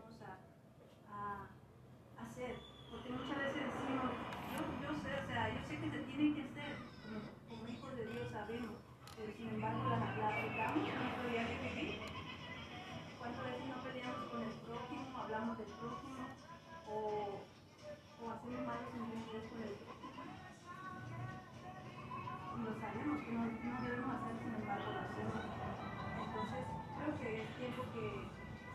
empecemos a, hacer. Porque muchas veces decimos, yo, yo, sé, o sea, yo sé que se tienen que hacer, como, como hijos de Dios sabemos, pero sin embargo la aplicamos nuestro diario vivir. ¿Cuántas veces no peleamos con el prójimo, hablamos del prójimo o, o hacemos malos entendidos con el prójimo? Lo sabemos que no, no debemos hacer, sin embargo lo hacemos. Entonces, creo que es tiempo que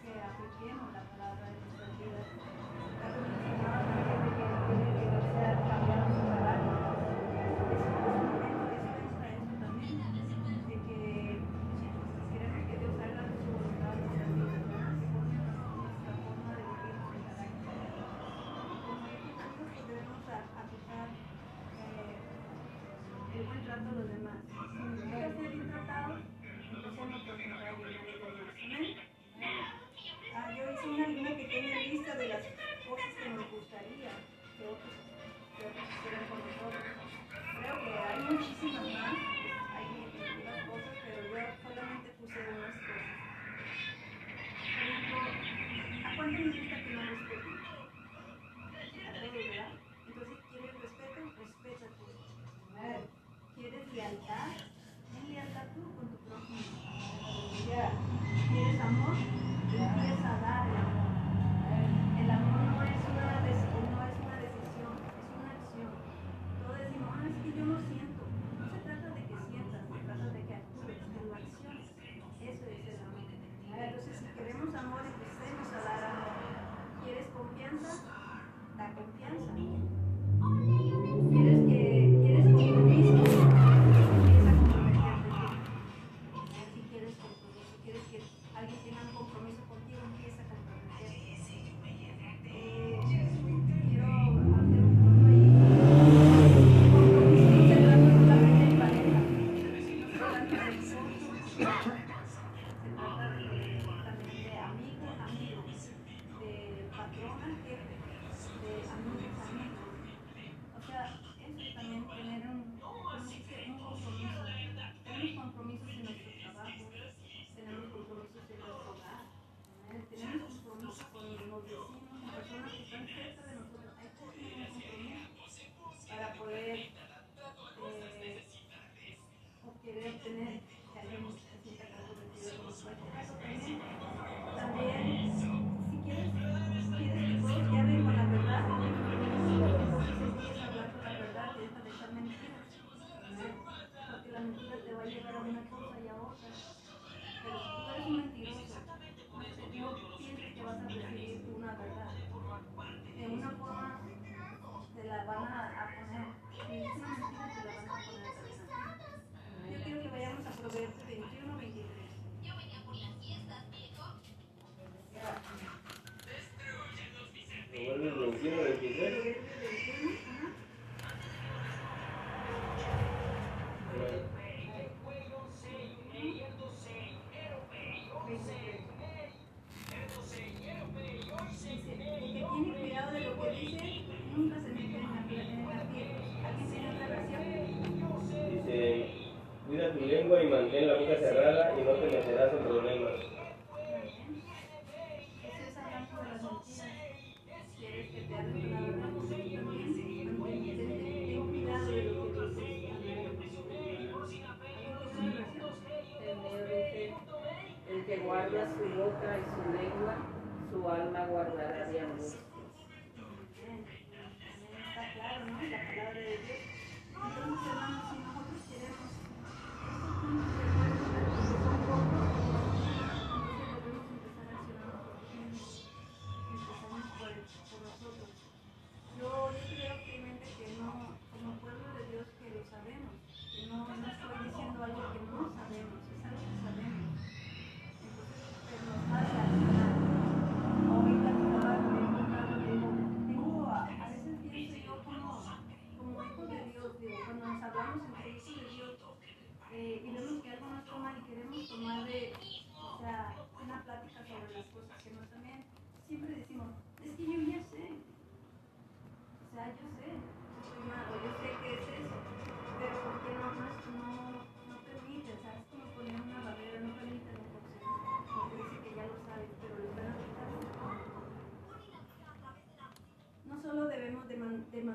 que apliquemos la palabra de nuestras vidas.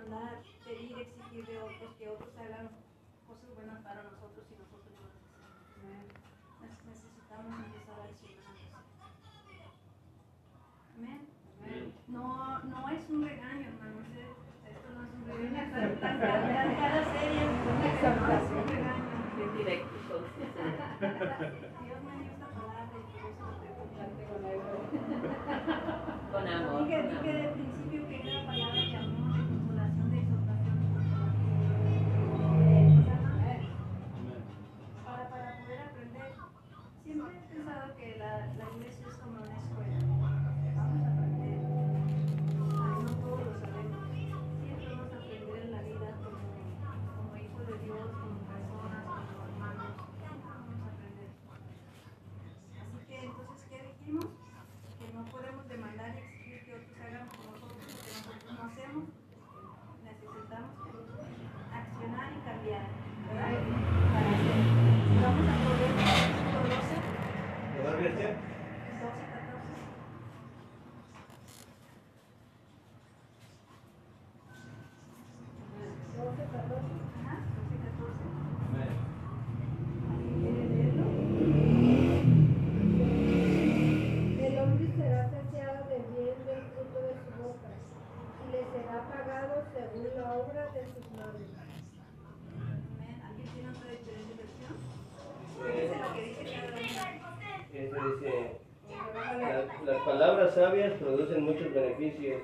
demandar, pedir, exigir de otros que otros hagan cosas buenas para nosotros y nosotros no necesitamos. No, es un regaño. Esto no es un regaño. Es un regaño. Directo, Dios me dio esta palabra y por eso con. Con amor. sabias producen muchos beneficios.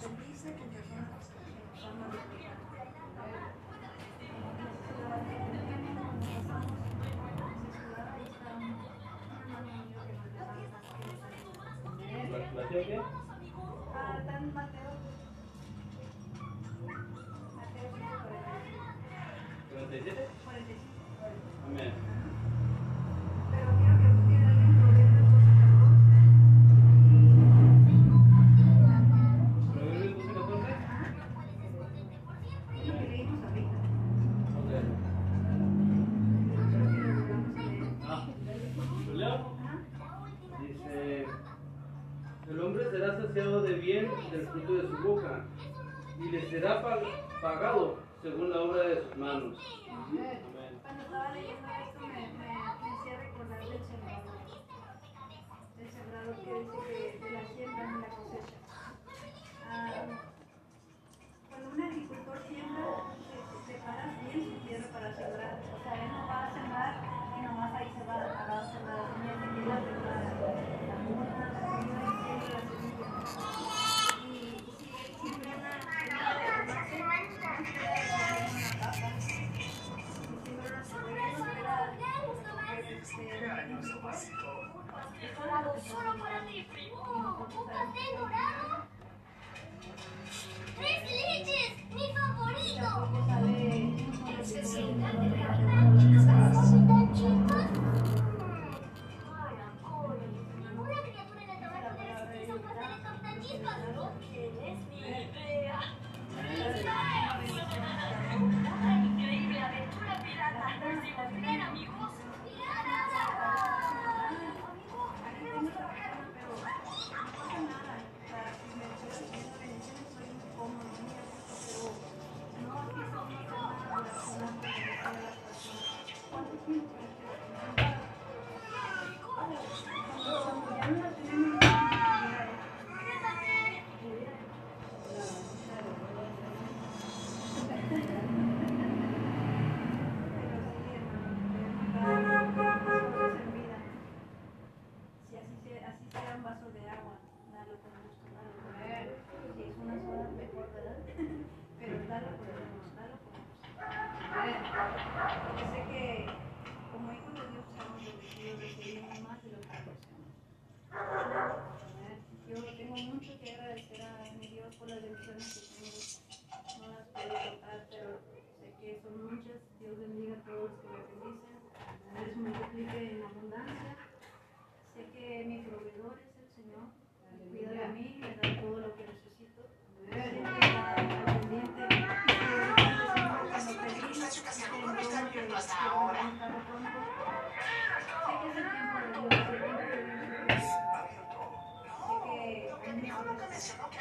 Bendice tu tejado. de bien del fruto de su boca, y le será pagado según la obra de sus manos. Cuando estaba leyendo esto me, me, hacía recordar del sembrador. El sembrador que dice que de la siembra en la cosecha. Cuando un agricultor siembra, se, bien su tierra para sembrar. O sea, él no va a sembrar y nomás ahí se va a mencionó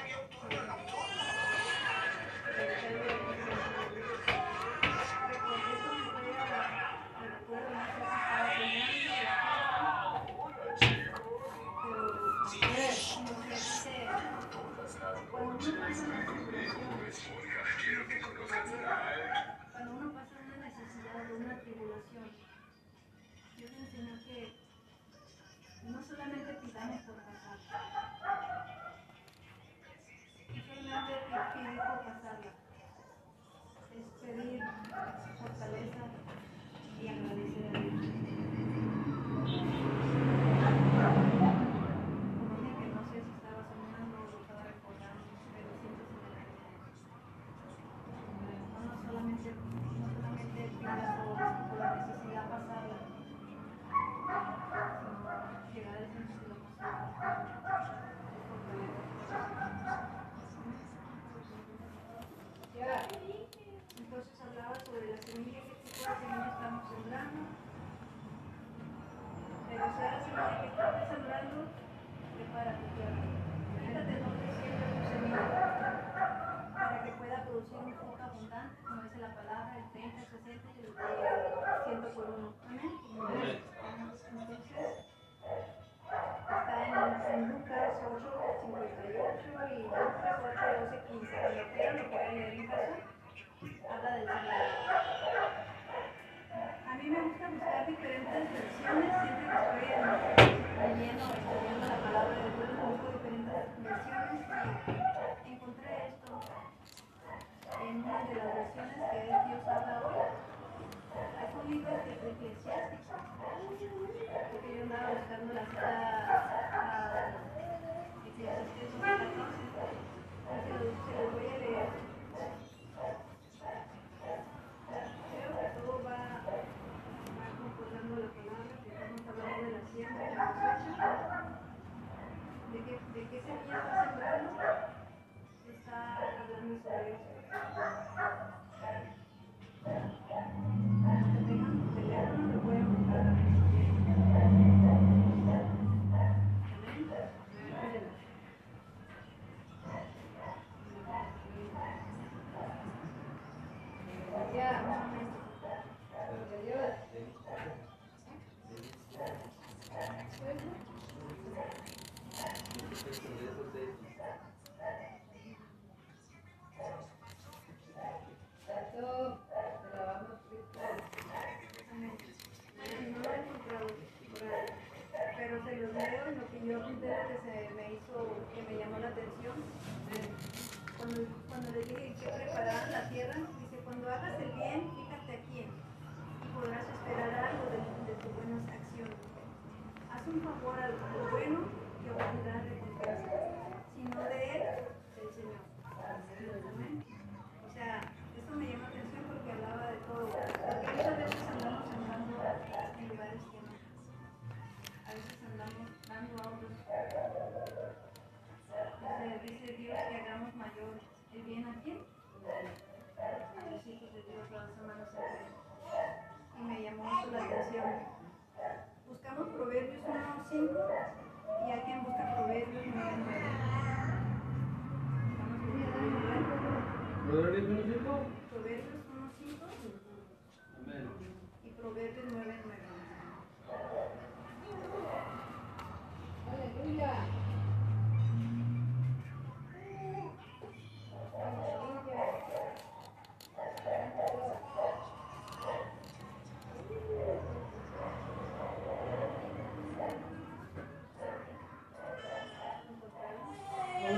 bien fíjate aquí,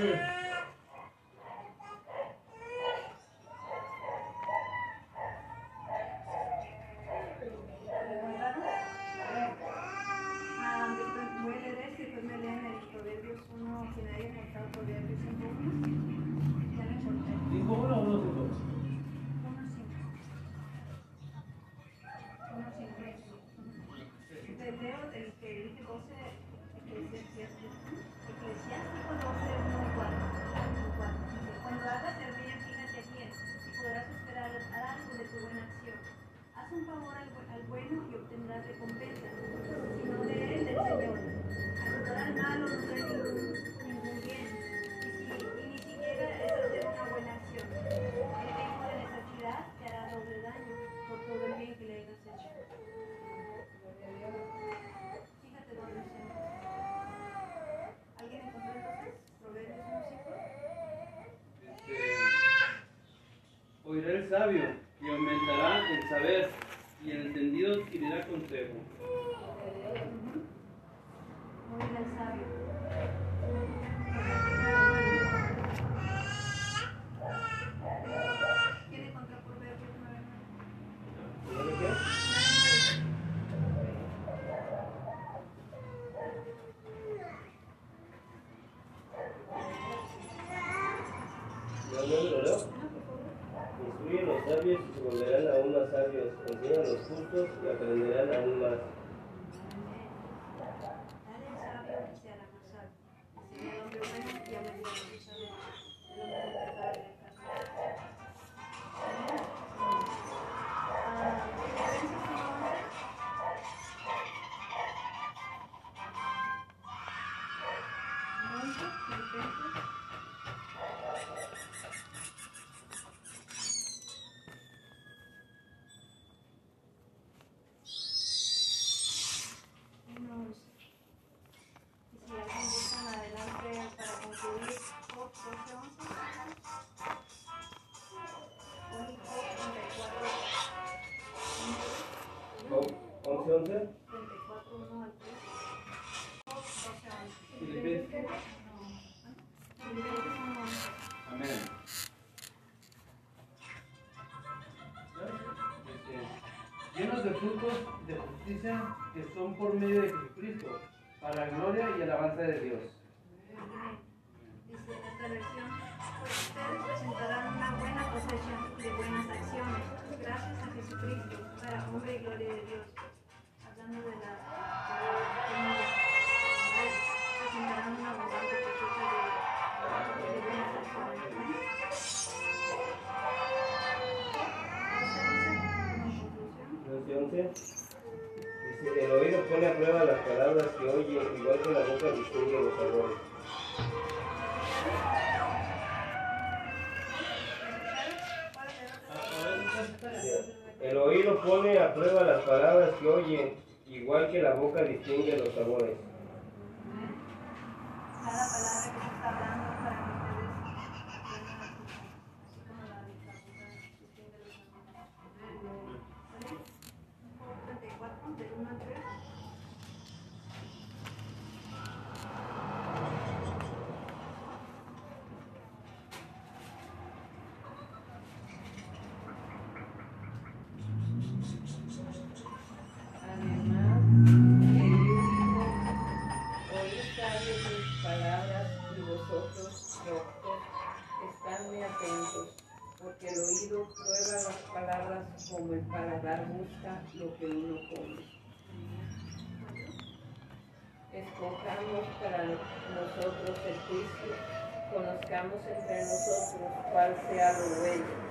Yeah. sabio y aumentará el saber. los sabios y se volverán aún más sabios, enseñan los justos y aprenderán aún más. Amén. Dale al sabio y se hará más sabio, enseña al hombre bueno y a los sabios. entonces? 34, 1 al 3. Amén. Este, llenos de frutos de justicia que son por medio de Jesucristo, para la gloria y alabanza de Dios. Dice esta versión, ustedes presentarán una buena cosecha de buenas acciones, gracias a Jesucristo, para hombre y gloria de Dios de la el oído pone a prueba las palabras que oye, igual que la boca distingue los sabores. El oído pone a prueba las palabras que oye, igual que la boca distingue los sabores. Prueba las palabras como el paladar busca lo que uno come. Escojamos para nosotros el juicio, conozcamos entre nosotros cuál sea lo bueno.